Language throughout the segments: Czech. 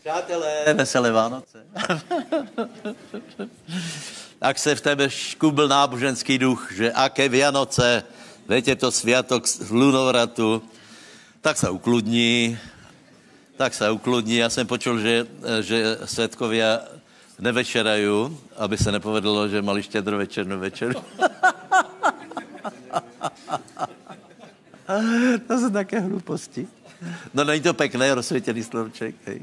Přátelé, veselé Vánoce. Ak se v tebe škubl náboženský duch, že aké Vianoce, víte to sviatok lunovratu, tak se ukludní, tak se ukludní. Já jsem počul, že, že světkovia nevečerají, aby se nepovedlo, že mali štědrovečernou večeru. to jsou také hluposti. No není to pekné, rozsvětěný slovček. Hej.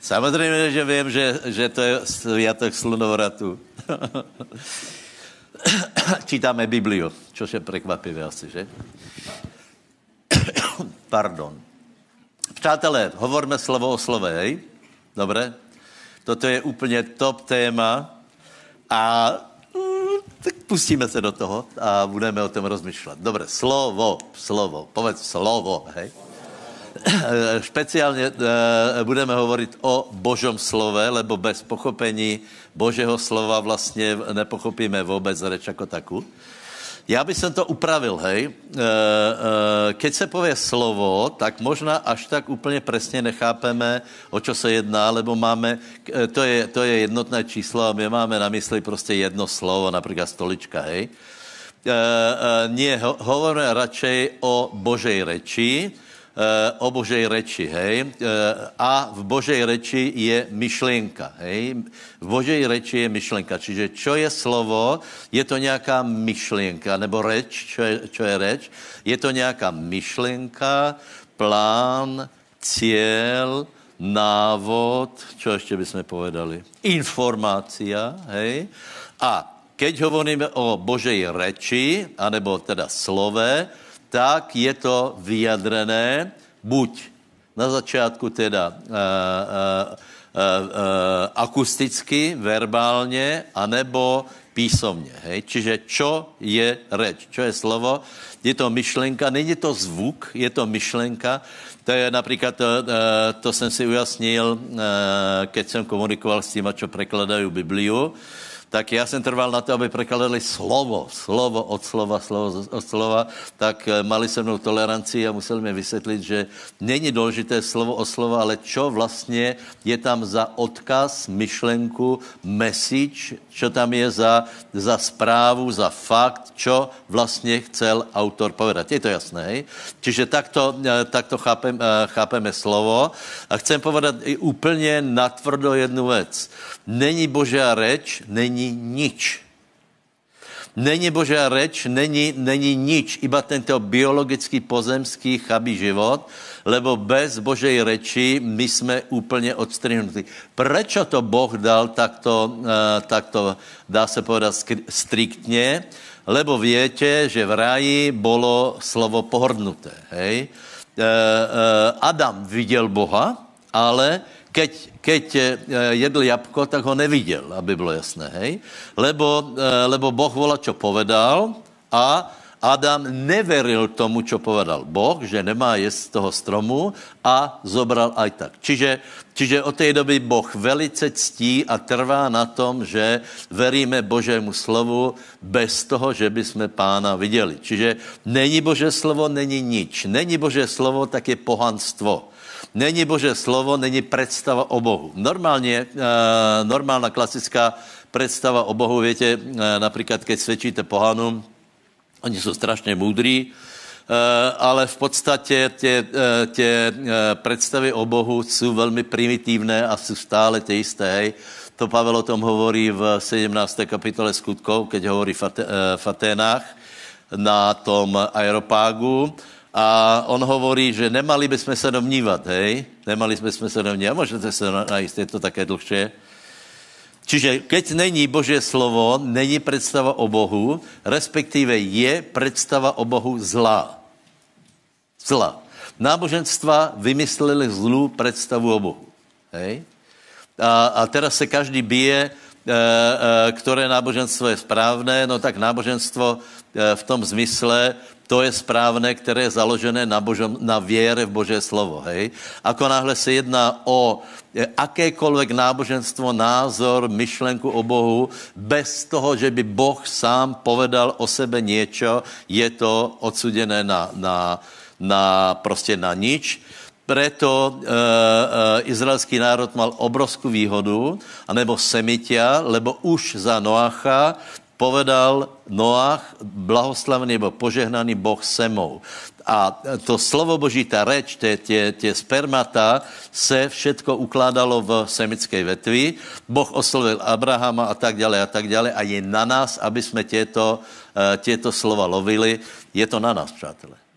Samozřejmě, že vím, že, že to je sviatok slunovratu. Čítáme Bibliu, což je překvapivé asi, že? Pardon. Přátelé, hovorme slovo o slove, hej? Dobré? Toto je úplně top téma a tak pustíme se do toho a budeme o tom rozmýšlet. Dobré, slovo, slovo, povedz slovo, hej? Špeciálně uh, budeme hovorit o Božom slove, lebo bez pochopení Božího slova vlastně nepochopíme vůbec řeč jako taku. Já bych to upravil, hej. E, e, keď se pově slovo, tak možná až tak úplně přesně nechápeme, o čo se jedná, lebo máme, to je, to je jednotné číslo a my máme na mysli prostě jedno slovo, například stolička, hej. E, nie, ho, hovoríme radšej o Božej reči, Eh, o Božej reči, hej. Eh, a v Božej reči je myšlenka, hej. V Božej reči je myšlenka, čiže čo je slovo, je to nějaká myšlenka, nebo reč, čo je, čo je reč, je to nějaká myšlenka, plán, cíl, návod, čo ještě bychom povedali, informácia, hej. A keď hovoríme o Božej reči, anebo teda slove, tak je to vyjadrené buď na začátku teda uh, uh, uh, akusticky, verbálně, anebo písomně. Hej? Čiže čo je reč, čo je slovo, je to myšlenka, není to zvuk, je to myšlenka. To je například, to, to jsem si ujasnil, keď jsem komunikoval s těma, čo prekladají Bibliu, tak já jsem trval na to, aby prekladali slovo, slovo od slova, slovo od slova, tak eh, mali se mnou toleranci a museli mi vysvětlit, že není důležité slovo od slova, ale čo vlastně je tam za odkaz, myšlenku, message, čo tam je za, za zprávu, za fakt, čo vlastně chcel autor povedat. Je to jasné, hej? Čiže takto, eh, takto chápem, eh, chápeme slovo a chcem povedat i úplně natvrdo jednu věc. Není božá reč, není není nič. Není božá reč, není, není nič, iba tento biologický pozemský chabý život, lebo bez božej reči my jsme úplně odstrihnutí. Proč to Boh dal takto, uh, takto dá se povedat striktně? Lebo větě, že v ráji bylo slovo pohrdnuté. Hej? Uh, uh, Adam viděl Boha, ale keď, keď eh, jedl jabko, tak ho neviděl, aby bylo jasné, hej? Lebo, eh, lebo Boh volá, čo povedal a Adam neveril tomu, čo povedal Boh, že nemá jesť z toho stromu a zobral aj tak. Čiže, čiže od té doby Boh velice ctí a trvá na tom, že veríme Božému slovu bez toho, že by jsme pána viděli. Čiže není Bože slovo, není nič. Není Bože slovo, tak je pohanstvo. Není Bože slovo, není představa o Bohu. Normálně, uh, normálna klasická představa o Bohu, víte, uh, například, keď svědčíte pohanům, oni jsou strašně moudrý, Uh, ale v podstatě tě, tě představy o Bohu jsou velmi primitivné a jsou stále ty jisté. Hej. To Pavel o tom hovorí v 17. kapitole skutkov, keď hovorí v Aténách na tom aeropágu. A on hovorí, že nemali bychom se domnívat, hej? Nemali bychom se domnívat. Můžete se najít, je to také dlhšie. Čiže keď není Boží slovo, není představa o Bohu, respektive je představa o Bohu zlá. Zlá. Náboženstva vymysleli zlou představu o Bohu. Hej? A, a teraz se každý bije, e, e, které náboženstvo je správné, no tak náboženstvo e, v tom zmysle to je správné, které je založené na, božom, na věre v Boží slovo. Hej? Ako náhle se jedná o e, akékoliv náboženstvo, názor, myšlenku o Bohu, bez toho, že by Boh sám povedal o sebe něco, je to odsuděné na, na, na prostě na nič. Preto e, e, izraelský národ mal obrovskou výhodu, anebo Semitia, lebo už za Noacha povedal Noach, blahoslavený nebo požehnaný Boh semou. A to slovo Boží, ta reč, tě, tě, tě spermata, se všetko ukládalo v semické vetvi. Boh oslovil Abrahama a tak dále a tak dále a je na nás, aby jsme těto, eh, těto slova lovili. Je to na nás, přátelé.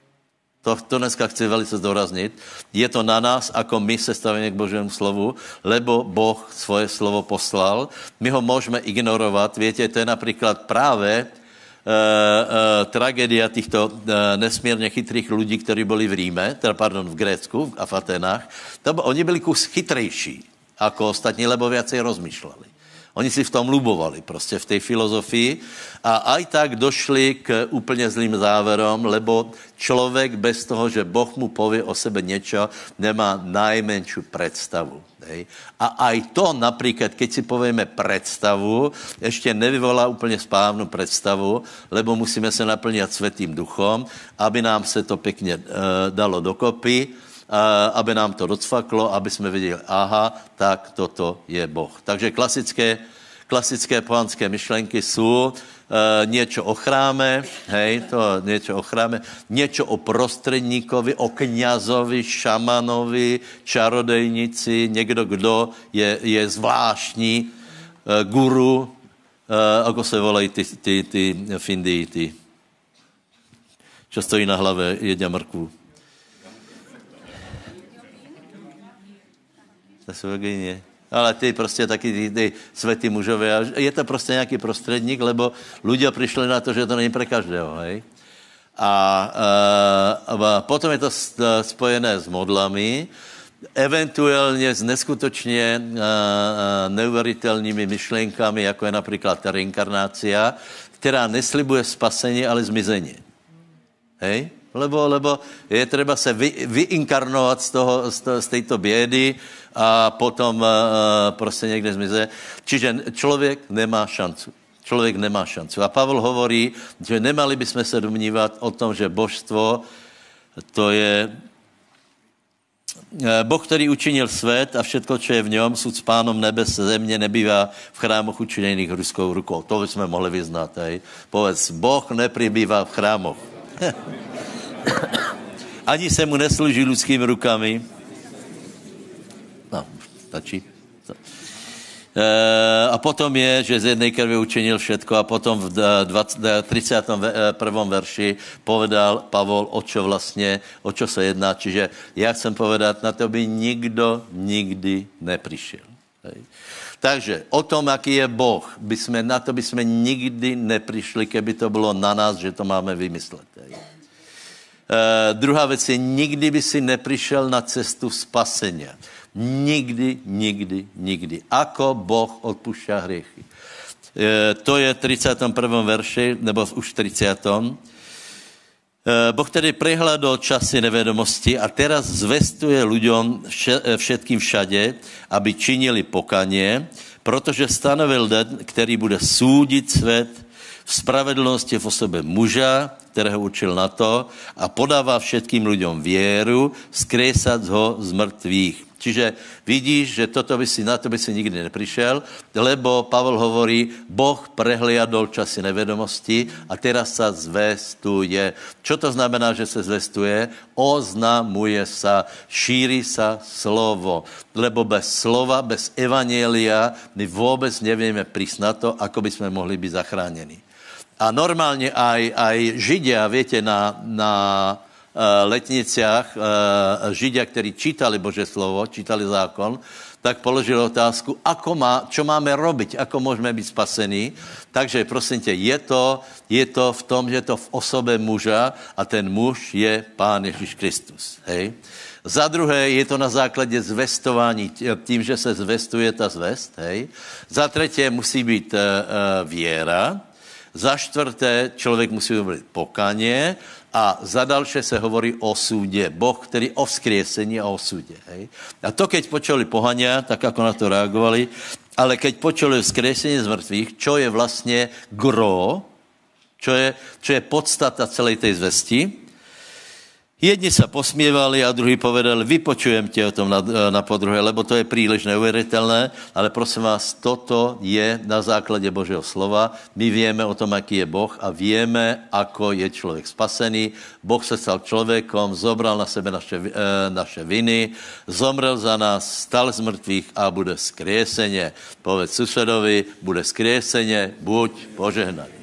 To, to dneska chci velice zdůraznit. Je to na nás, ako my se stavíme k Božímu slovu, lebo Boh svoje slovo poslal. My ho můžeme ignorovat. Víte, to je například právě uh, uh, tragédia těchto uh, nesmírně chytrých lidí, kteří byli v Ríme, teda pardon, v Grécku a v Atenách. To, oni byli kus chytrejší jako ostatní, lebo viacej rozmýšleli. Oni si v tom lubovali, prostě v té filozofii a aj tak došli k úplně zlým záverom, lebo člověk bez toho, že Boh mu pově o sebe něco, nemá najmenší představu. Hej. A aj to například, keď si povieme představu, ještě nevyvolá úplně správnou představu, lebo musíme se naplňat světým duchom, aby nám se to pěkně uh, dalo dokopy aby nám to docvaklo, aby jsme viděli, aha, tak toto je Boh. Takže klasické, klasické pohanské myšlenky jsou e, něco o chráme, hej, to něco o chráme, něco o prostředníkovi, o knězovi, šamanovi, čarodejnici, někdo, kdo je, je zvláštní e, guru, e, ako se volají ty, ty, ty v Indii, ty, čo stojí na hlave jedia mrkvu. Jsou Eugenie. Ale ty prostě taky ty, ty světý mužové. Je to prostě nějaký prostředník, lebo ľudia přišli na to, že to není pro každého, hej? A, a, a potom je to spojené s modlami, eventuálně s neskutečně neuvěřitelnými myšlenkami, jako je například ta reinkarnácia, která neslibuje spasení, ale zmizení. Hej? Lebo, lebo je třeba se vy, vyinkarnovat z, toho, z, to, z této bědy a potom uh, prostě někde zmize. Čiže člověk nemá šancu. Člověk nemá šancu. A Pavel hovorí, že nemali bychom se domnívat o tom, že božstvo to je eh, Boh, který učinil svět a všetko, co je v něm, sud s pánom nebe se země nebývá v chrámoch učiněných ruskou rukou. To bychom mohli vyznat. Hej. Povedz, Boh nepribývá v chrámoch. Ani se mu nesluží lidskými rukami. No, stačí. E, a potom je, že z jedné krve učinil všetko a potom v 20, 31. verši povedal Pavol, o čo vlastně, o čo se jedná. Čiže já chcem povedat, na to by nikdo nikdy nepřišel. Takže o tom, jaký je Boh, by jsme, na to by jsme nikdy nepřišli, keby to bylo na nás, že to máme vymyslet. Hej. Uh, druhá věc je, nikdy by si nepřišel na cestu spasení. Nikdy, nikdy, nikdy. Ako Boh odpušťá hriechy. Uh, to je 31. verši, nebo už 30. Uh, boh tedy prehledol časy nevedomosti a teraz zvestuje lidem všetkým všade, aby činili pokaně, protože stanovil den, který bude soudit svět v spravedlnosti v osobě muža, kterého učil na to a podává všetkým lidem věru, skrésat ho z mrtvých. Čiže vidíš, že toto by si, na to by si nikdy nepřišel, lebo Pavel hovorí, Boh prehliadol časy nevědomosti a teraz sa zvestuje. Čo to znamená, že se zvestuje? Oznamuje sa, šíří sa slovo. Lebo bez slova, bez evanielia my vůbec nevíme prísť na to, ako by sme mohli být zachráněni. A normálně aj, aj Židia, větě, na, na uh, letniciach uh, Židia, kteří čítali Bože slovo, čítali zákon, tak položili otázku, ako má, čo máme robiť, ako můžeme být spasení. Takže prosím tě, je to, je to v tom, že je to v osobe muža a ten muž je Pán Ježíš Kristus. Hej? Za druhé je to na základě zvestování, tím, že se zvestuje ta zvest. Hej? Za třetí musí být uh, uh, věra, za čtvrté, člověk musí mluvit pokaně a za další se hovorí o súdě. Boh, který o vzkriesení a o súdě. Hej? A to, keď počuli pohania, tak jako na to reagovali, ale keď počuli vzkriesení z mrtvých, čo je vlastně gro, čo je, čo je podstata celé té zvesti, Jedni se posmívali a druhý povedali, vypočujem tě o tom na, na podruhé, lebo to je příliš neuvěřitelné, ale prosím vás, toto je na základě Božího slova. My víme o tom, jaký je Boh a víme, ako je člověk spasený. Boh se stal člověkom, zobral na sebe naše, e, naše viny, zomrel za nás, stal z mrtvých a bude skrieseně. Povedz susedovi, bude skrieseně, buď požehnaný.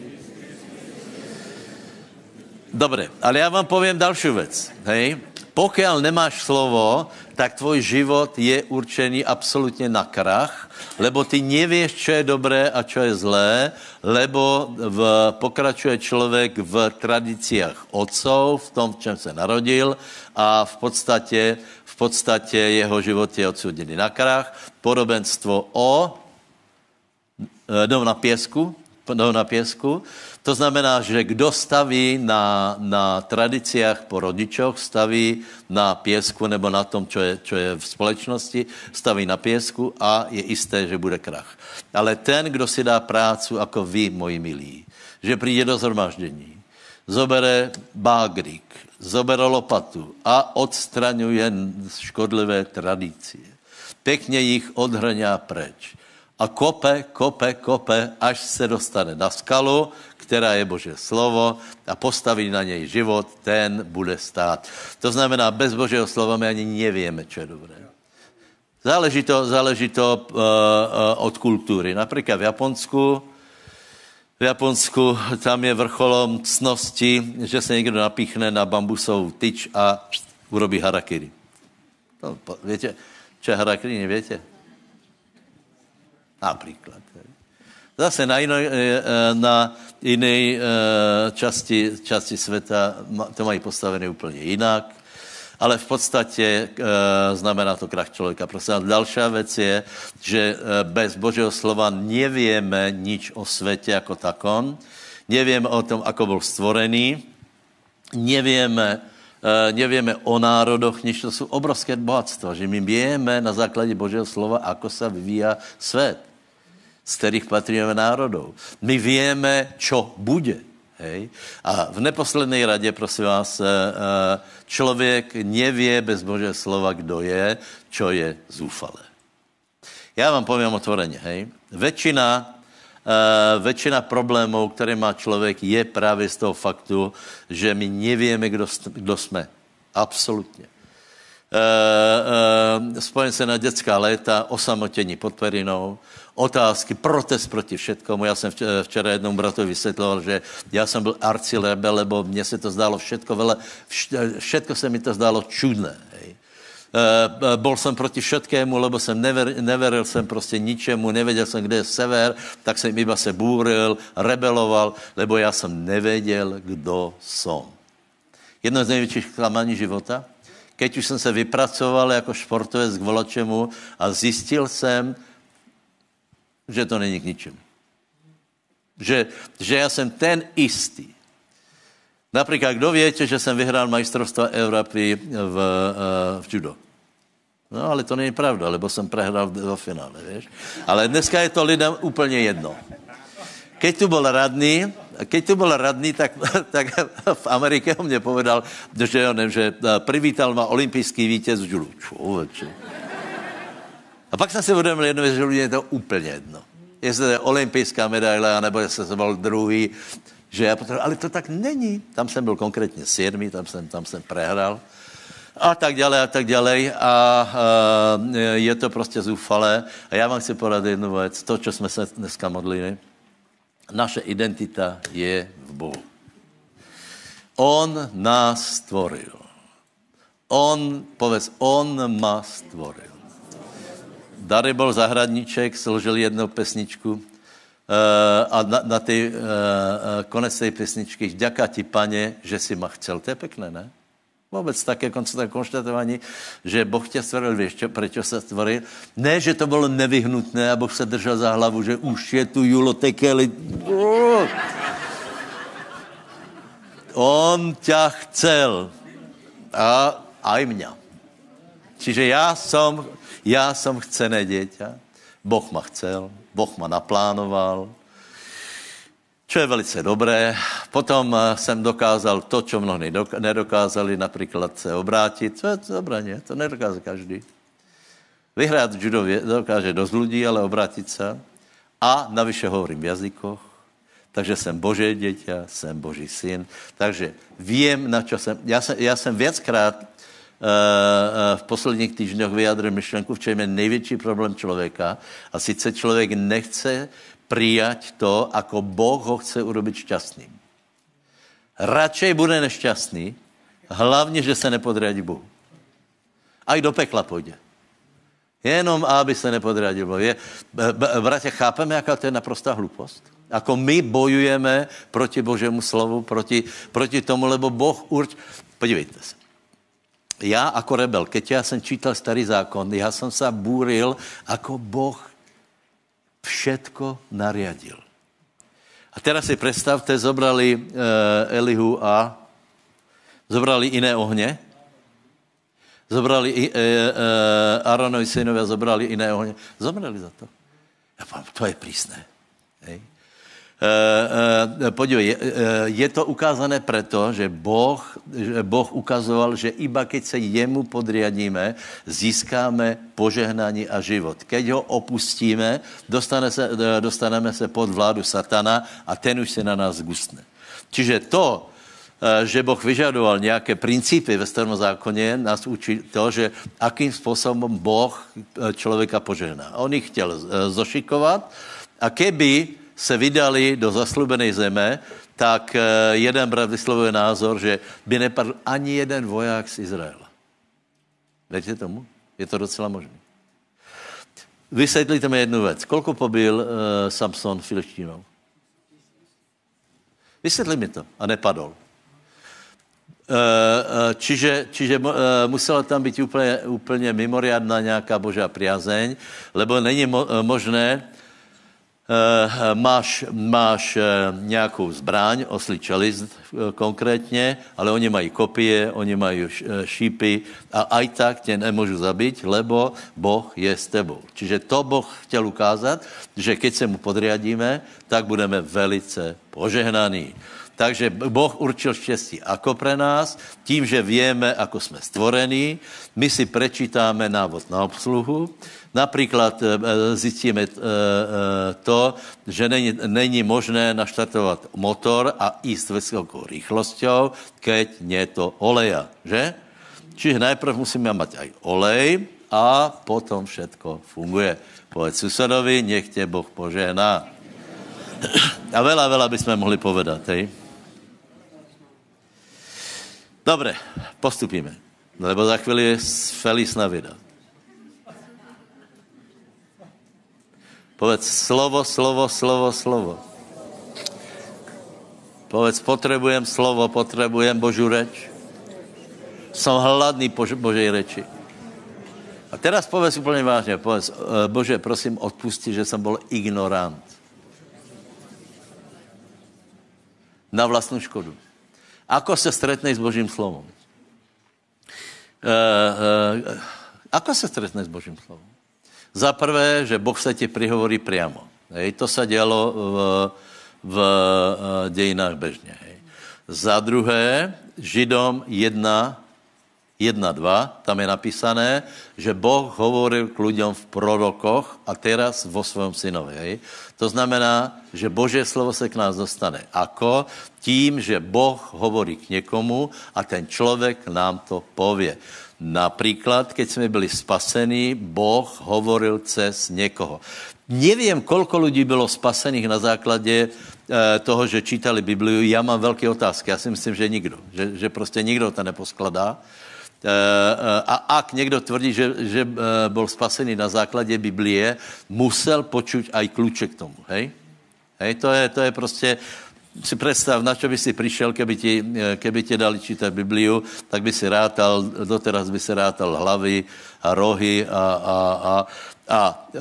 Dobre, ale já vám povím další věc. Hej? Pokud nemáš slovo, tak tvoj život je určený absolutně na krach, lebo ty nevíš, co je dobré a co je zlé, lebo v, pokračuje člověk v tradicích otcov, v tom, v čem se narodil a v podstatě, v podstatě jeho život je odsuděný na krach. Podobenstvo o e, dom na pěsku, dom na pěsku, to znamená, že kdo staví na, na tradiciách po rodičoch, staví na pěsku nebo na tom, co je, čo je v společnosti, staví na pěsku a je jisté, že bude krach. Ale ten, kdo si dá prácu jako vy, moji milí, že přijde do zhromaždění, zobere bágrik, zobere lopatu a odstraňuje škodlivé tradicie. Pěkně jich odhrňá preč. A kope, kope, kope, až se dostane na skalu, která je Bože slovo a postaví na něj život, ten bude stát. To znamená, bez Božího slova my ani nevíme, co je dobré. Záleží to, záleží to uh, uh, od kultury. Například v Japonsku, v Japonsku tam je vrcholom cnosti, že se někdo napíchne na bambusovou tyč a urobí harakiri. No, víte, čo je harakiri, nevíte? Například. Zase na jiné, eh, eh, na jiné eh, části, části světa to mají postavené úplně jinak, ale v podstatě znamená to krach člověka. Prostě další věc je, že bez Božího slova nevíme nič o světě jako takom, nevíme o tom, ako byl stvorený, nevíme, nevíme o národoch, nič to jsou obrovské bohatstva, že my víme na základě Božího slova, ako se vyvíja svět z kterých patríme národů. My víme, čo bude. Hej? A v neposlední radě, prosím vás, eh, eh, člověk nevě bez Bože slova, kdo je, čo je zúfalé. Já vám povím otvoreně, hej. Většina, uh, většina problémů, které má člověk, je právě z toho faktu, že my nevíme, kdo, kdo jsme. Absolutně. Uh, uh, spojen se na dětská léta, osamotění pod perinou, otázky, protest proti všetkomu. Já jsem včera jednomu bratovi vysvětloval, že já jsem byl arcirebel, lebo mně se to zdálo všetko vele, všetko se mi to zdálo čudné. Hej. E, bol jsem proti všetkému, lebo jsem never, neveril jsem prostě ničemu, nevěděl jsem, kde je sever, tak jsem iba se bůril, rebeloval, lebo já jsem nevěděl, kdo jsem. Jedno z největších klamaní života, keď už jsem se vypracoval jako športovec k volačemu a zjistil jsem, že to není k ničemu. Že, že já jsem ten istý. Například, kdo víte, že jsem vyhrál majstrovstva Evropy v, uh, v judo? No, ale to není pravda, lebo jsem prehrál do finále, víš? Ale dneska je to lidem úplně jedno. Keď tu byl radný, keď tu byl radný, tak, tak v Americe mě povedal, že, on, že eh, privítal ma olympijský vítěz v judu. Člověče. A pak jsem si uvědomil jedno že lidem je to úplně jedno. Jestli to je olympijská medaile, nebo jestli jsem byl druhý, že já potřebuji, ale to tak není. Tam jsem byl konkrétně sedmý, tam jsem, tam jsem prehrál a tak dále a tak dále a, a je to prostě zúfalé. A já vám chci poradit jednu věc, to, co jsme se dneska modlili, naše identita je v Bohu. On nás stvoril. On, povedz, on má stvoril. Darybol Zahradníček složil jednu pesničku uh, a na, na ty, uh, konec té pesničky, vďaka ti, pane, že si ma chcel. To je pekné, ne? Vůbec také konštatování, že Boh tě stvoril, víš, proč se stvoril? Ne, že to bylo nevyhnutné a Boh se držel za hlavu, že už je tu Julo Tekeli. On tě chcel a aj mě. Čiže já jsem já jsem chcené dieťa, Boh ma chcel, Boh ma naplánoval. čo je velice dobré. Potom jsem dokázal to, čo mnohdy nedokázali, například se obrátit. To je dobré, ne? To nedokáže každý. Vyhrát judo dokáže dost lidí, ale obrátit se. A navyše hovorím v jazykoch. Takže jsem Boží dítě, jsem Boží syn. Takže vím, na čo jsem. Já jsem, já jsem věckrát v posledních týdnech vyjadril myšlenku, v čem je největší problém člověka. A sice člověk nechce přijať to, ako Boh ho chce urobit šťastným. Radšej bude nešťastný, hlavně, že se nepodřadí Bohu. A i do pekla půjde. Jenom, aby se nepodradil Bohu. Je, bratě, chápeme, jaká to je naprostá hlupost? Ako my bojujeme proti Božému slovu, proti, proti tomu, lebo Boh urč... Podívejte se. Já jako rebel, keď já jsem čítal starý zákon, já jsem se búril, ako Boh všetko nariadil. A teraz si představte, zobrali uh, Elihu a zobrali jiné ohně, zobrali i, e, e, Aronovi synovia, zobrali jiné ohně. Zomreli za to. Já povím, to je prísné. Hej. E, e, podívej, je, je to ukázané proto, že boh, že boh ukazoval, že iba keď se jemu podriadíme, získáme požehnání a život. Keď ho opustíme, dostane se, dostaneme se pod vládu satana a ten už se na nás gustne. Čiže to, Eh, že Boh vyžadoval nějaké principy ve starom zákoně, nás učí to, že akým způsobem Boh eh, člověka požehná. On jich chtěl eh, zošikovat a keby se vydali do zaslubené zeme, tak jeden brat vyslovuje názor, že by nepadl ani jeden voják z Izraela. Víte tomu? Je to docela možné. Vysvětlíte mi jednu věc. Kolko pobil uh, Samson filištínou? Vysvětli mi to. A nepadol. Eh, eh, čiže, čiže eh, musela tam být úplně, úplně mimoriadná nějaká božá priazeň, lebo není možné, máš, máš nějakou zbraň, oslí čelist konkrétně, ale oni mají kopie, oni mají šípy a aj tak tě nemůžu zabít, lebo Boh je s tebou. Čiže to Boh chtěl ukázat, že keď se mu podriadíme, tak budeme velice požehnaní. Takže Boh určil štěstí ako pre nás, tím, že víme, ako jsme stvorení. My si prečítáme návod na obsluhu. Například eh, zjistíme eh, eh, to, že není, není možné naštartovat motor a jíst vysokou rychlosťou, keď nie to oleja, že? Čiže najprv musíme mať aj olej a potom všetko funguje. Povedz susedovi, nech tě Boh požehná. A veľa, veľa bychom mohli povedat, hej? Dobre, postupíme, lebo za chvíli je Feliz Navidad. Povedz slovo, slovo, slovo, slovo. Povedz, potřebujem slovo, potřebujem Božu reč. Jsem hladný po Božej reči. A teraz povedz úplně vážně, povedz, eh, Bože, prosím, odpusti, že jsem byl ignorant. Na vlastnou škodu. Ako se stretneš s Božím slovom? Uh, uh, ako se stretneš s Božím slovom? Za prvé, že Boh se ti prihovorí priamo. Hej, to se dělo v, v uh, dějinách bežně. Hej. Za druhé, Židom 1, 1.2, tam je napísané, že Boh hovoril k lidem v prorokoch a teraz vo svém synovi. Hej. To znamená, že Boží slovo se k nás dostane. Ako? Tím, že Boh hovorí k někomu a ten člověk nám to pově. Například, keď jsme byli spasení, Boh hovoril cez někoho. Nevím, kolko lidí bylo spasených na základě eh, toho, že čítali Bibliu. Já mám velké otázky. Já si myslím, že nikdo. Že, že prostě nikdo to neposkladá. Eh, eh, a ak někdo tvrdí, že, že byl spasený na základě Biblie, musel počuť aj kľúče k tomu. Hej? Hej, to je, to je prostě, si představ, na čo by si přišel, keby ti, keby ti dali čítat Bibliu, tak by si rátal, doteraz by si rátal hlavy a rohy a, a, a, a e,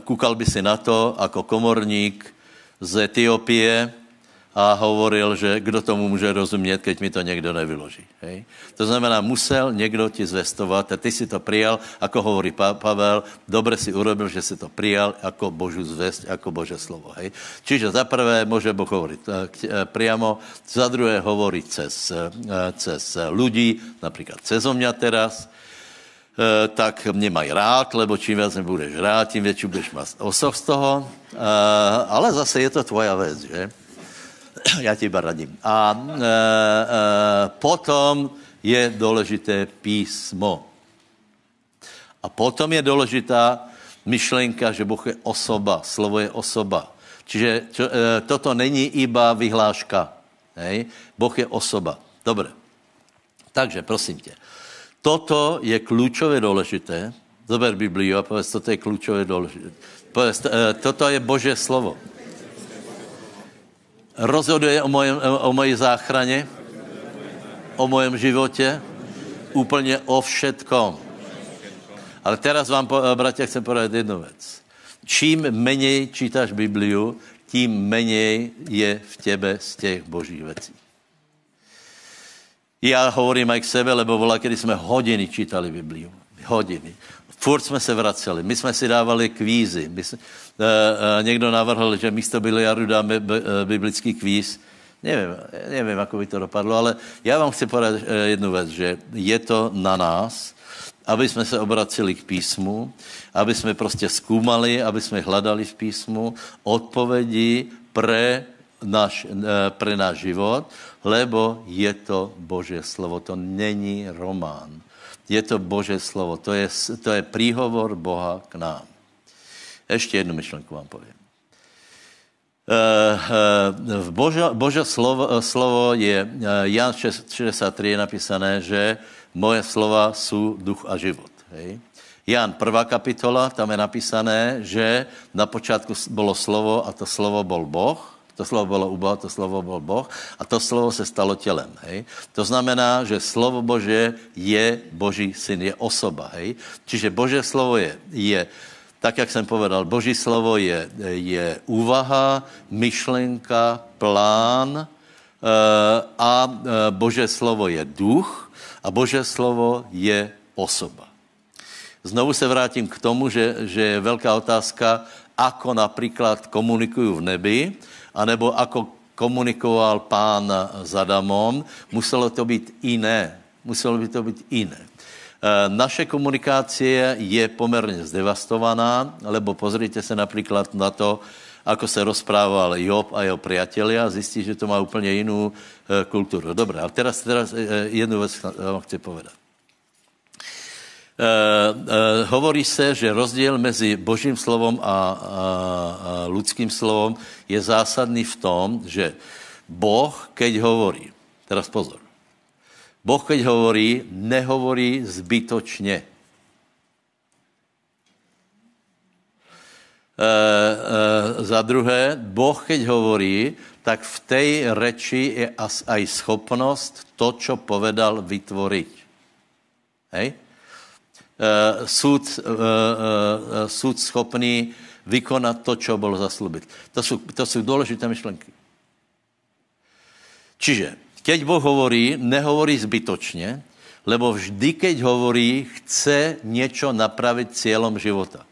kúkal by si na to jako komorník z Etiopie a hovoril, že kdo tomu může rozumět, keď mi to někdo nevyloží. Hej? To znamená, musel někdo ti zvestovat a ty si to přijal, jako hovorí pa- Pavel, dobře si urobil, že si to přijal jako Božu zvest, jako Bože slovo. Hej? Čiže za prvé může Boh hovoriť eh, eh, priamo, za druhé hovoriť cez, eh, cez ľudí, například cez mňa teraz, tak mě mají rád, lebo čím víc mě budeš rád, tím větší budeš mít osoch z toho. Ale zase je to tvoja věc, že? Já ti radím. A e, e, potom je důležité písmo. A potom je důležitá myšlenka, že Boh je osoba, slovo je osoba. Čiže čo, e, toto není iba vyhláška. Hej? Boh je osoba. Dobře. Takže prosím tě. Toto je klíčové důležité. Zober Bibliu a povedz, toto je klíčové důležité. Povedz, e, toto je Bože slovo rozhoduje o, mojem, o mojej záchraně, o mojem životě, úplně o všetkom. Ale teraz vám, bratia, chcem povedat jednu věc. Čím méně čítáš Bibliu, tím méně je v těbe z těch božích věcí. Já hovorím aj k sebe, lebo vola, kdy jsme hodiny čítali Bibliu. Hodiny. Furt jsme se vraceli. My jsme si dávali kvízy. My jsme, uh, uh, někdo navrhl, že místo biliardu dáme uh, biblický kvíz. Nevím, nevím, jak by to dopadlo, ale já vám chci podat jednu věc, že je to na nás, aby jsme se obraceli k písmu, aby jsme prostě zkoumali, aby jsme hledali v písmu odpovědi pre náš, pre náš život, lebo je to Boží slovo, to není román je to Bože slovo. To je, to je príhovor Boha k nám. Ještě jednu myšlenku vám povím. Eh, eh, v Bože, Bože slovo, slovo je, eh, Jan 63 je napísané, že moje slova jsou duch a život. Hej? Jan, prvá kapitola, tam je napísané, že na počátku bylo slovo a to slovo byl Boh to slovo bylo u Boha, to slovo byl Boh a to slovo se stalo tělem. Hej? To znamená, že slovo Bože je Boží syn, je osoba. Hej? Čiže Bože slovo je, je tak, jak jsem povedal, Boží slovo je, je úvaha, myšlenka, plán eh, a eh, Bože slovo je duch a Bože slovo je osoba. Znovu se vrátím k tomu, že, že je velká otázka, ako například komunikuju v nebi, anebo ako komunikoval pán s Adamom, muselo to být jiné. Muselo by to být jiné. Eh, naše komunikácie je poměrně zdevastovaná, lebo pozrite se například na to, ako se rozprával Job a jeho priatelia a zjistí, že to má úplně jinou eh, kulturu. Dobré, ale teraz, teraz eh, jednu věc vám chci povedat. Uh, uh, hovorí se, že rozdíl mezi božím slovom a, a, a lidským slovom je zásadný v tom, že Boh, keď hovorí, teraz pozor, Boh, keď hovorí, nehovorí zbytočně. Uh, uh, za druhé, Boh, keď hovorí, tak v té reči je aj schopnost to, čo povedal, vytvoriť. Hej? Uh, súd, uh, uh, súd schopný vykonat to, čo bylo zaslubit. To jsou, to jsou důležité myšlenky. Čiže, keď Boh hovorí, nehovorí zbytočně, lebo vždy, keď hovorí, chce něco napravit cílem života.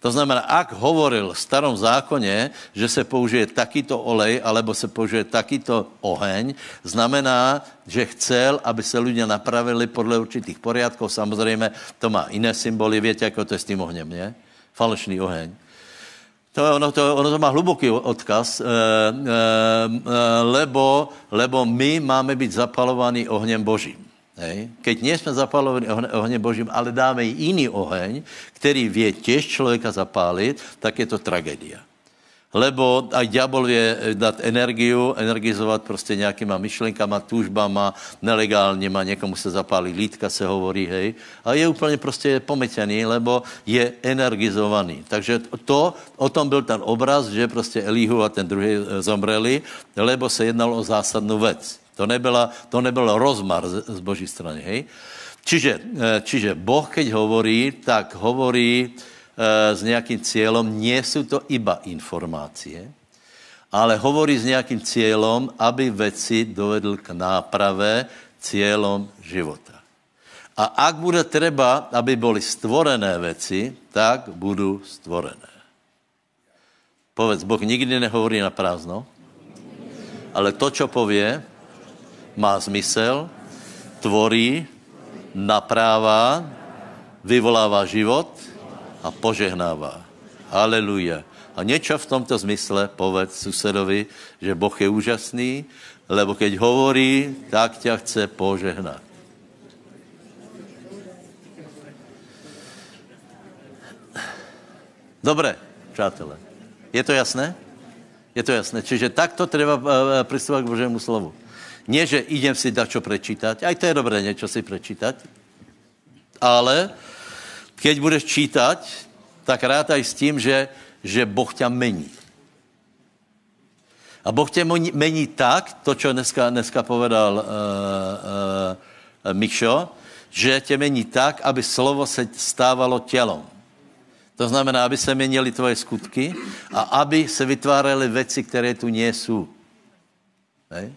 To znamená, ak hovoril v starom zákoně, že se použije takýto olej, alebo se použije takýto oheň, znamená, že chcel, aby se lidé napravili podle určitých poriadků. Samozřejmě to má jiné symboly, víte, jako to je s tím ohněm, ne? Falešný oheň. To, ono, to, ono to má hluboký odkaz, e, e, lebo, lebo my máme být zapalovaní ohněm Božím. Hej. Keď nie jsme zapálovaní ohněm Božím, ale dáme jiný oheň, který vie těž člověka zapálit, tak je to tragédia. Lebo aj ďábel vie dát energiu, energizovat prostě nějakýma myšlenkama, tužbama, nelegálně má, někomu se zapálí lítka, se hovorí, hej. A je úplně prostě pometěný, lebo je energizovaný. Takže to, o tom byl ten obraz, že prostě Elihu a ten druhý zomreli, lebo se jednalo o zásadnou věc. To, nebyla, to nebyl rozmar z, z Boží strany. Hej? Čiže, eh, čiže Boh, keď hovorí, tak hovorí e, s nějakým cílem, nie jsou to iba informácie, ale hovorí s nějakým cílem, aby věci dovedl k náprave cílem života. A ak bude treba, aby byly stvorené věci, tak budou stvorené. Povedz, Boh nikdy nehovorí na prázdno, ale to, čo pově, má zmysel, tvorí, naprává, vyvolává život a požehnává. Haleluja. A něco v tomto zmysle povedz susedovi, že Boh je úžasný, lebo keď hovorí, tak tě chce požehnat. Dobré, přátelé. Je to jasné? Je to jasné. Čiže takto treba eh, eh, pristupovat k Božému slovu. Nie, že idem si dať čo prečítať, aj to je dobré něco si prečítať, ale keď budeš čítať, tak rátaj s tím, že, že Boh ťa mení. A Boh tě mení tak, to, co dneska, dneska povedal uh, uh, Mikšo, že tě mení tak, aby slovo se stávalo tělom. To znamená, aby se měnily tvoje skutky a aby se vytváraly věci, které tu nejsou. Hej?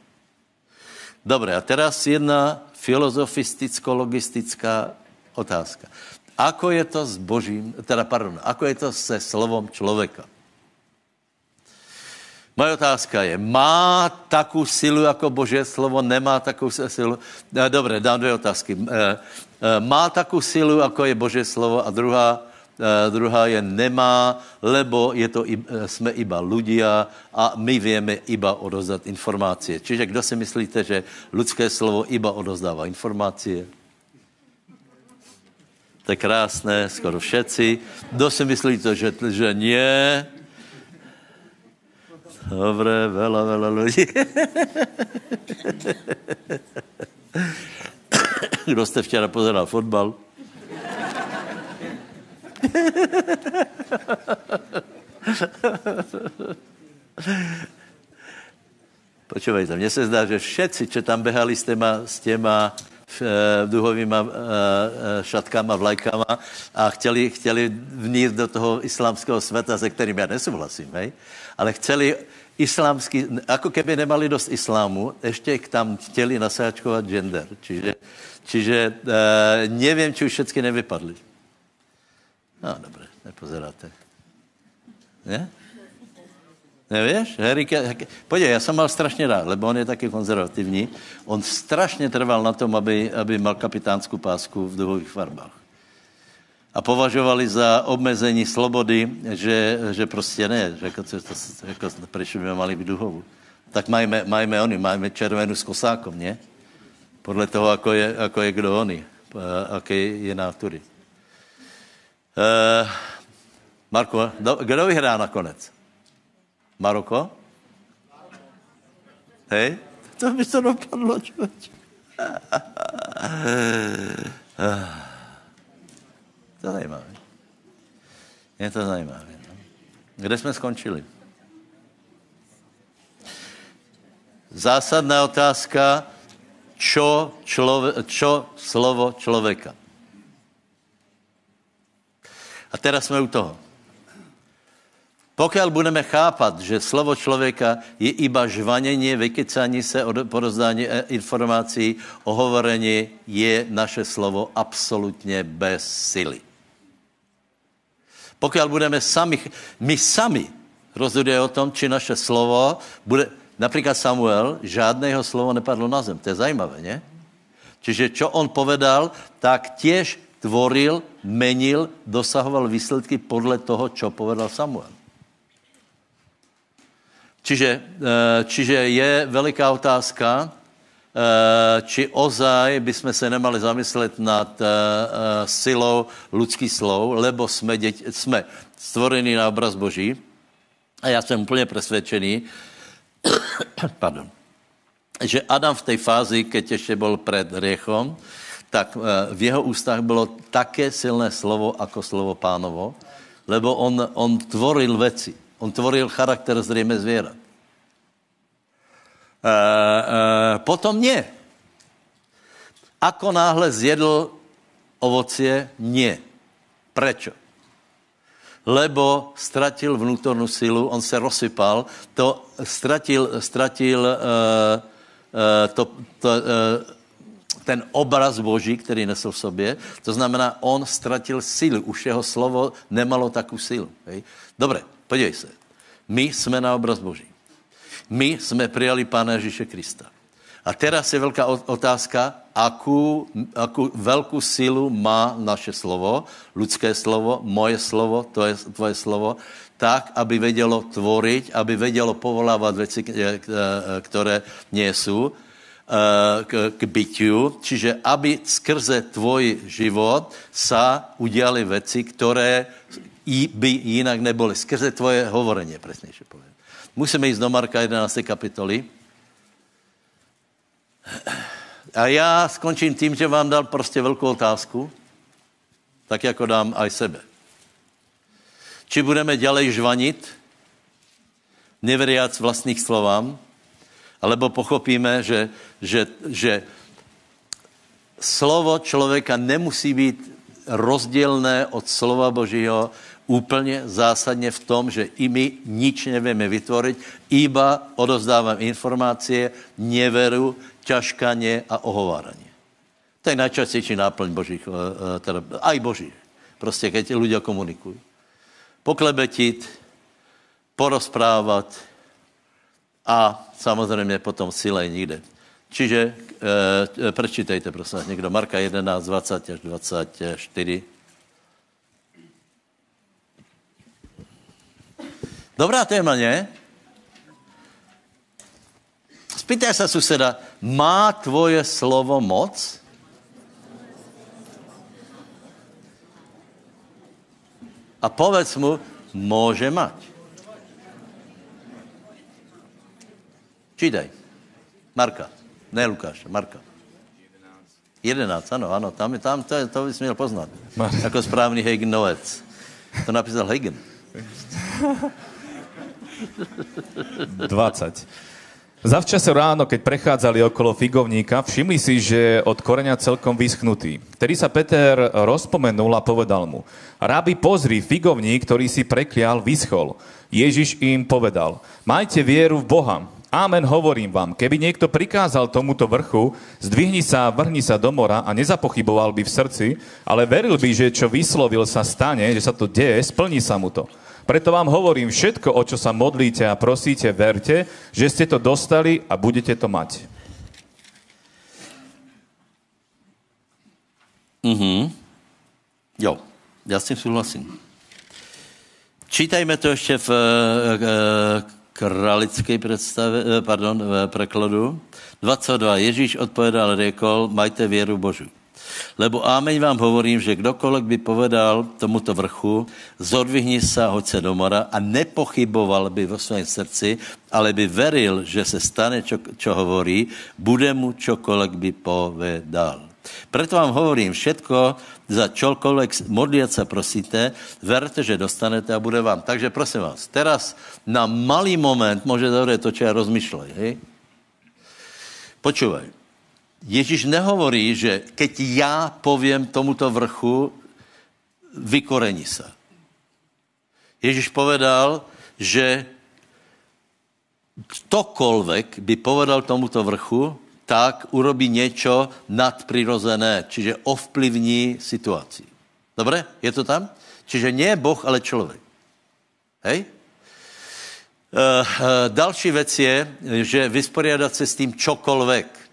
Dobré, a teraz jedna filozoficticko-logistická otázka. Ako je to s Božím, teda pardon, ako je to se slovom člověka? Moje otázka je, má takovou silu jako Boží slovo, nemá takovou silu? Eh, dobré, dám dvě otázky. Eh, eh, má takovou silu, jako je Boží slovo a druhá, druhá je nemá, lebo je to, jsme iba ľudia a my víme iba odozdat informace. Čiže kdo si myslíte, že lidské slovo iba odozdává informace? To je krásné, skoro všetci. Kdo si myslíte, že, že nie? Dobré, vela, vela lidí. Kdo jste včera pozeral fotbal? Počúvajte, mně se zdá, že všetci, čo tam behali s těma, s těma Eh, duhovýma eh, eh, šatkama, vlajkama a chtěli, chtěli vníst do toho islámského světa, se kterým já nesouhlasím, hej? ale chceli islámský, jako keby nemali dost islámu, ještě tam chtěli nasáčkovat gender. Čiže, čiže e, nevím, či už všechny nevypadly. No, dobré, nepozeráte. Ne? Nevíš? Harry, podívej, já jsem mal strašně rád, lebo on je taky konzervativní. On strašně trval na tom, aby, aby mal kapitánskou pásku v duhových farbách. A považovali za obmezení slobody, že, že prostě ne, že jako, to, to, jako, proč by mali být duhovu. Tak majme, majme oni, majme červenou s kosákom, ne? Podle toho, ako je, ako je kdo oni, jaké je nátury. Uh, Marko, kdo vyhrá nakonec? Maroko? Hej? To by to dopadlo, člověč. to je zajímavé. Je to zajímavé. No? Kde jsme skončili? Zásadná otázka, čo, člově, čo slovo člověka. A teraz jsme u toho. Pokud budeme chápat, že slovo člověka je iba žvanění, vykecání se, porozdání eh, informací, ohovorení, je naše slovo absolutně bez sily. Pokud budeme sami, my sami rozhoduje o tom, či naše slovo bude, například Samuel, žádné jeho slovo nepadlo na zem. To je zajímavé, ne? Čiže čo on povedal, tak těž tvoril, menil, dosahoval výsledky podle toho, čo povedal Samuel. Čiže, eh, čiže je veliká otázka, eh, či ozaj bychom se nemali zamyslet nad eh, silou lidských slov, lebo jsme, děti, jsme stvorení na obraz Boží a já jsem úplně přesvědčený, pardon, že Adam v té fázi, keď ještě byl před riechom, tak v jeho ústách bylo také silné slovo jako slovo pánovo, lebo on, on tvoril věci. On tvoril charakter zřejmě zvěrat. E, e, potom ne. Ako náhle zjedl ovocie, nie. Prečo? lebo ztratil vnútornou silu, on se rozsypal, to ztratil, ztratil uh, uh, to, to, uh, ten obraz Boží, který nesl v sobě. To znamená, on ztratil sílu. Už jeho slovo nemalo takovou sílu. Hej? Dobre, podívej se. My jsme na obraz Boží. My jsme přijali Pána Ježíše Krista. A teraz je velká otázka, akou, velkou sílu má naše slovo, lidské slovo, moje slovo, to je tvoje slovo, tak, aby vědělo tvorit, aby vědělo povolávat věci, které nie jsou, k, k bytiu, čiže aby skrze tvoj život sa udělali věci, které by jinak nebyly. Skrze tvoje hovorení, přesnější povím. Musíme jít do Marka 11. kapitoly. A já skončím tím, že vám dal prostě velkou otázku, tak jako dám aj sebe. Či budeme ďalej žvanit, neveriac vlastních slovám, alebo pochopíme, že, že, že slovo člověka nemusí být rozdílné od slova Božího úplně zásadně v tom, že i my nič nevíme vytvořit, iba odozdávám informace, neveru, ťažkaně a ohováraně. To je nejčastější náplň božích, eh, eh, teda, aj boží. Prostě, keď lidé komunikují. Poklebetit, porozprávat a samozřejmě potom silej nikde. Čiže e, prečítejte, prosím, někdo Marka 11, 20 až 24. Dobrá téma, ne? Spýtaj se suseda, má tvoje slovo moc? A povedz mu, může mať. Čítaj. Marka. Ne Lukáš, Marka. 11, ano, ano, tam, tam to, to bys měl poznat. Mar- jako správný Hagenovec. To napísal Hagen. 20. Zavčase ráno, keď prechádzali okolo figovníka, všimli si, že je od koreňa celkom vyschnutý. Vtedy sa Peter rozpomenul a povedal mu, Rábi, pozri, figovník, ktorý si preklial, vyschol. Ježiš im povedal, majte vieru v Boha. Amen, hovorím vám, keby niekto prikázal tomuto vrchu, zdvihni sa, vrhni sa do mora a nezapochyboval by v srdci, ale veril by, že čo vyslovil sa stane, že sa to deje, splní sa mu to. Preto vám hovorím, všetko, o čo sa modlíte a prosíte, verte, že ste to dostali a budete to mať. Mhm. Jo, já s tím souhlasím. Čítajme to ještě v uh, kralické představe, uh, pardon, v prekladu. 22. Ježíš odpovedal, řekl, majte věru Božu. Lebo ámeň vám hovorím, že kdokoliv by povedal tomuto vrchu, zodvihni se, hoď se do mora a nepochyboval by vo svém srdci, ale by veril, že se stane, čo, čo hovorí, bude mu čokoliv by povedal. Proto vám hovorím, všetko za čokoliv modliat se prosíte, verte, že dostanete a bude vám. Takže prosím vás, teraz na malý moment může dojít to, čo já rozmýšlej. Hej? Počúvaj. Ježíš nehovorí, že keď já povím tomuto vrchu, vykorení se. Ježíš povedal, že ktokoľvek by povedal tomuto vrchu, tak urobí něco nadprirozené, čiže ovplyvní situaci. Dobre? Je to tam? Čiže nie Boh, ale člověk. Hej? Uh, uh, další věc je, že vysporiadat se s tím čokoľvek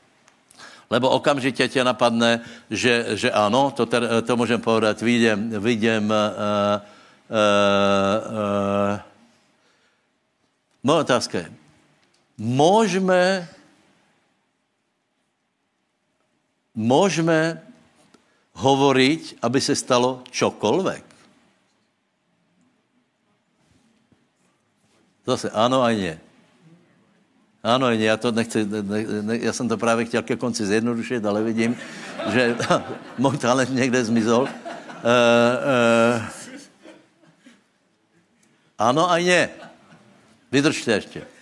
lebo okamžitě tě napadne, že, že ano, to, ter, to můžeme povedat, vidím, vidím uh, uh, uh, moje otázka je, můžeme můžeme hovoriť, aby se stalo čokoľvek. Zase ano a ne. Ano, já to nechci, ne, ne, já jsem to právě chtěl ke konci zjednodušit, ale vidím, že můj talent někde zmizol. Uh, uh, ano a ne. Vydržte ještě.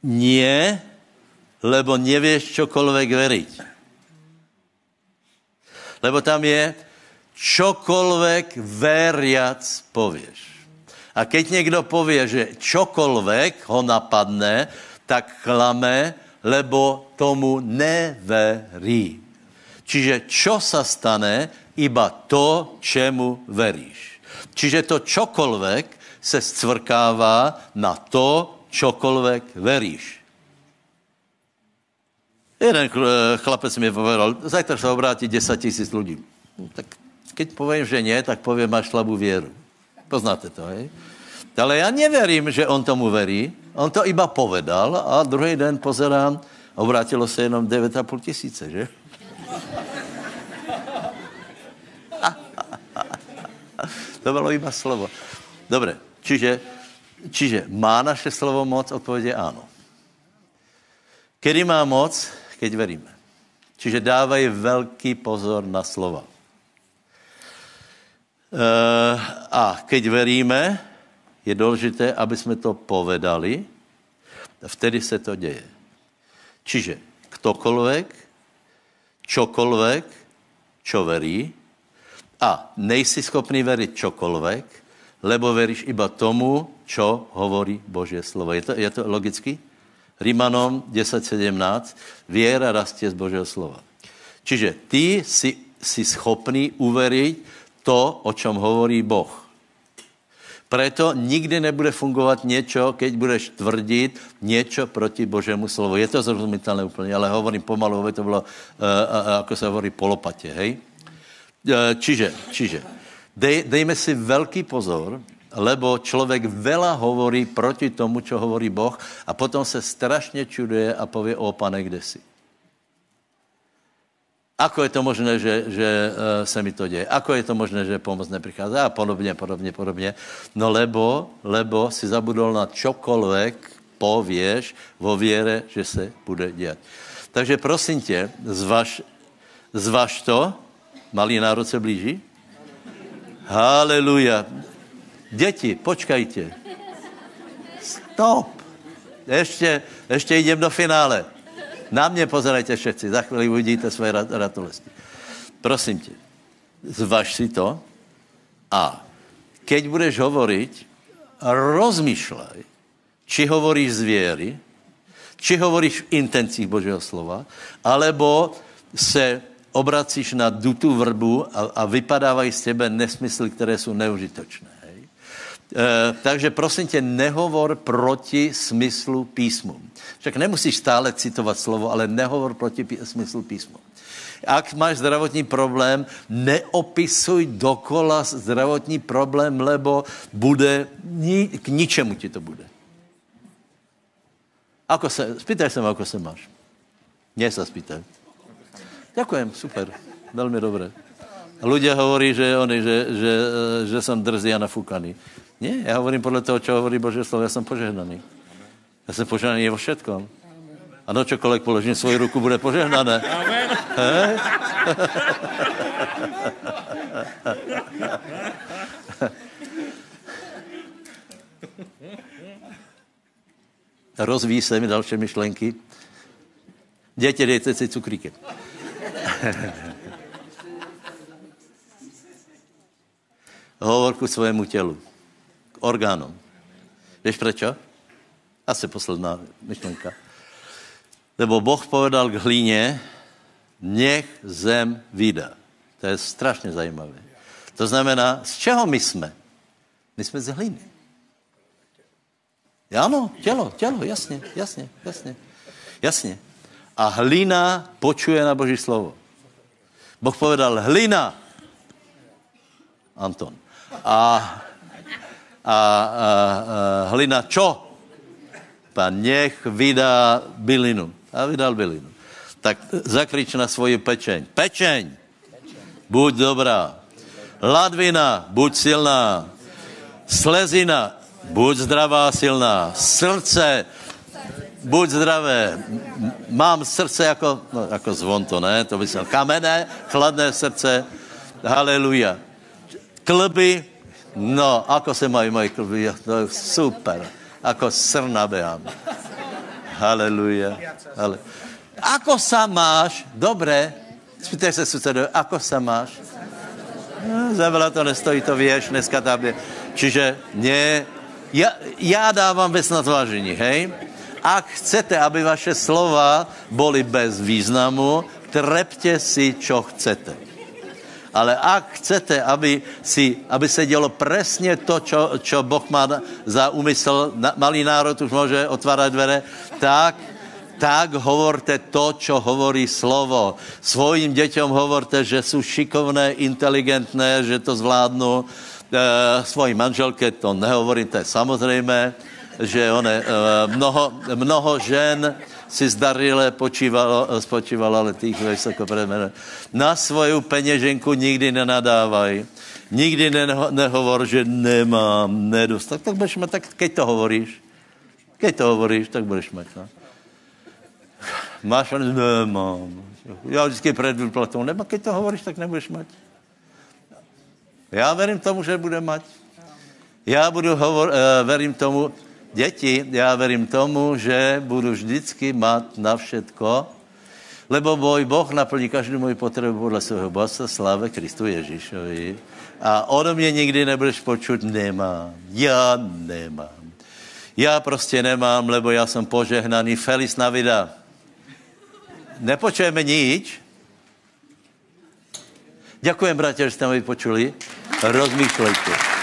Nie, lebo nevieš čokoľvek veriť. Lebo tam je, čokoľvek veriac povieš. A keď někdo povie, že čokoľvek ho napadne, tak klame, lebo tomu neverí. Čiže čo sa stane? Iba to, čemu veríš. Čiže to čokoľvek se scvrkává na to, čokoľvek veríš. Jeden chlapec mi povedal, zajtra sa obrátí 10 tisíc ľudí. No, tak keď poviem, že nie, tak poviem, máš slabú vieru. Poznáte to, hej? Ale ja neverím, že on tomu verí. On to iba povedal a druhý den pozerám, obrátilo se jenom 9,5 tisíce, že? to bylo iba slovo. Dobre, čiže, čiže má naše slovo moc? Odpověď je áno. Kedy má moc? Keď veríme. Čiže dávají velký pozor na slova. E, a keď veríme, je důležité, aby jsme to povedali, vtedy se to děje. Čiže ktokoľvek, čokoľvek, čo verí, a nejsi schopný veriť čokoľvek, lebo veríš iba tomu, čo hovorí Božie slovo. Je to, je to logicky? Rímanom 10.17. Viera rastie z Božieho slova. Čiže ty si, si schopný uveriť to, o čom hovorí Boh. Preto nikdy nebude fungovat něco, keď budeš tvrdit něco proti Božému slovu. Je to zrozumitelné úplně, ale hovorím pomalu, aby to bylo, uh, uh, ako se hovorí, polopatě, hej? Uh, čiže, čiže, dej, dejme si velký pozor, lebo člověk vela hovorí proti tomu, čo hovorí Boh a potom se strašně čuduje a pově, o pane, kde jsi? Ako je to možné, že, že uh, se mi to děje? Ako je to možné, že pomoc neprichází? A podobně, podobně, podobně. No lebo, lebo si zabudol na čokoľvek pověš vo věre, že se bude dělat. Takže prosím tě, zvaž, zvaž to, malý národ se blíží. Haleluja. Děti, počkajte. Stop. Ještě, ještě jdem do finále. Na mě pozerajte všetci, za chvíli uvidíte svoje ratolesti. Prosím tě, zvaž si to a keď budeš hovoriť, rozmýšľaj, či hovoríš z viery, či hovoríš v intencích Božího slova, alebo se obracíš na dutú vrbu a, a vypadávají z tebe nesmysly, které jsou neužitočné. E, takže prosím tě, nehovor proti smyslu písmu. Však nemusíš stále citovat slovo, ale nehovor proti pí, smyslu písmu. Ak máš zdravotní problém, neopisuj dokola zdravotní problém, lebo bude, ni, k ničemu ti to bude. Ako se, spýtaj se ako se máš. Mně se spýtaj. Ďakujem, super. Velmi dobré. Ľudia hovorí, že, oni, že, že, že jsem drzý a nafúkaný. Nie, já hovorím podle toho, čo hovorí Bože slovo, já jsem požehnaný. Já jsem požehnaný vo všetkom. A do čokoľvek položím svoji ruku, bude požehnané. Rozvíjí se mi další myšlenky. Děti, dejte si cukríky. Hovor ku svému tělu orgánom. Víš prečo? Asi posledná myšlenka. Lebo Boh povedal k hlíně, nech zem vydá. To je strašně zajímavé. To znamená, z čeho my jsme? My jsme z hlíny. Ano, tělo, tělo, jasně, jasně, jasně, jasně. A hlina počuje na Boží slovo. Boh povedal, hlina, Anton. A a, a, a hlina čo? Pán nech vydá bylinu. A vydal bylinu. Tak zakrič na svoji pečeň. Pečeň, buď dobrá. Ladvina, buď silná. Slezina, buď zdravá silná. Srdce, buď zdravé. Mám srdce jako, no, jako zvon to, ne? To by se kamené, chladné srdce. Haleluja. Klby, No, ako se mají moji kluby? No, super. Ako srna behám. Haleluja. Ale... Ako sa máš? Dobre. Spýtaj se susedovi, ako sa máš? No, za to nestojí, to vieš, dneska tam je. Čiže nie, ja, ja dávam vec na zvážení, hej? Ak chcete, aby vaše slova boli bez významu, trepte si, čo chcete. Ale ak chcete, aby, si, aby se dělo presně to, čo, čo Boh má za úmysl, malý národ už může otvárat dvere, tak tak hovorte to, čo hovorí slovo. Svojim děťom hovorte, že jsou šikovné, inteligentné, že to zvládnu. E, svojí manželke to je samozřejmé, že one, e, mnoho, mnoho žen si zdarile počívalo, spočívalo, ale tých vysoko predmene. Na svoju peněženku nikdy nenadávaj. Nikdy neho, nehovor, že nemám, nedostat. Tak budeš mať, tak keď to hovoríš, keď to hovoríš, tak budeš mať. No. Máš, nemám. Já vždycky před výplatou, nebo keď to hovoríš, tak nebudeš mať. Já verím tomu, že bude mať. Já budu hovor, uh, verím tomu, děti, já verím tomu, že budu vždycky mať na všetko, lebo můj Boh naplní každou moji potřebu podle svého bohatstva sláve Kristu Ježíšovi. A od mě nikdy nebudeš počuť, nemám. Já nemám. Já prostě nemám, lebo já jsem požehnaný. Feliz Navida. Nepočujeme nič. Ďakujem, bratia, že ste ma vypočuli. Rozmýšlejte.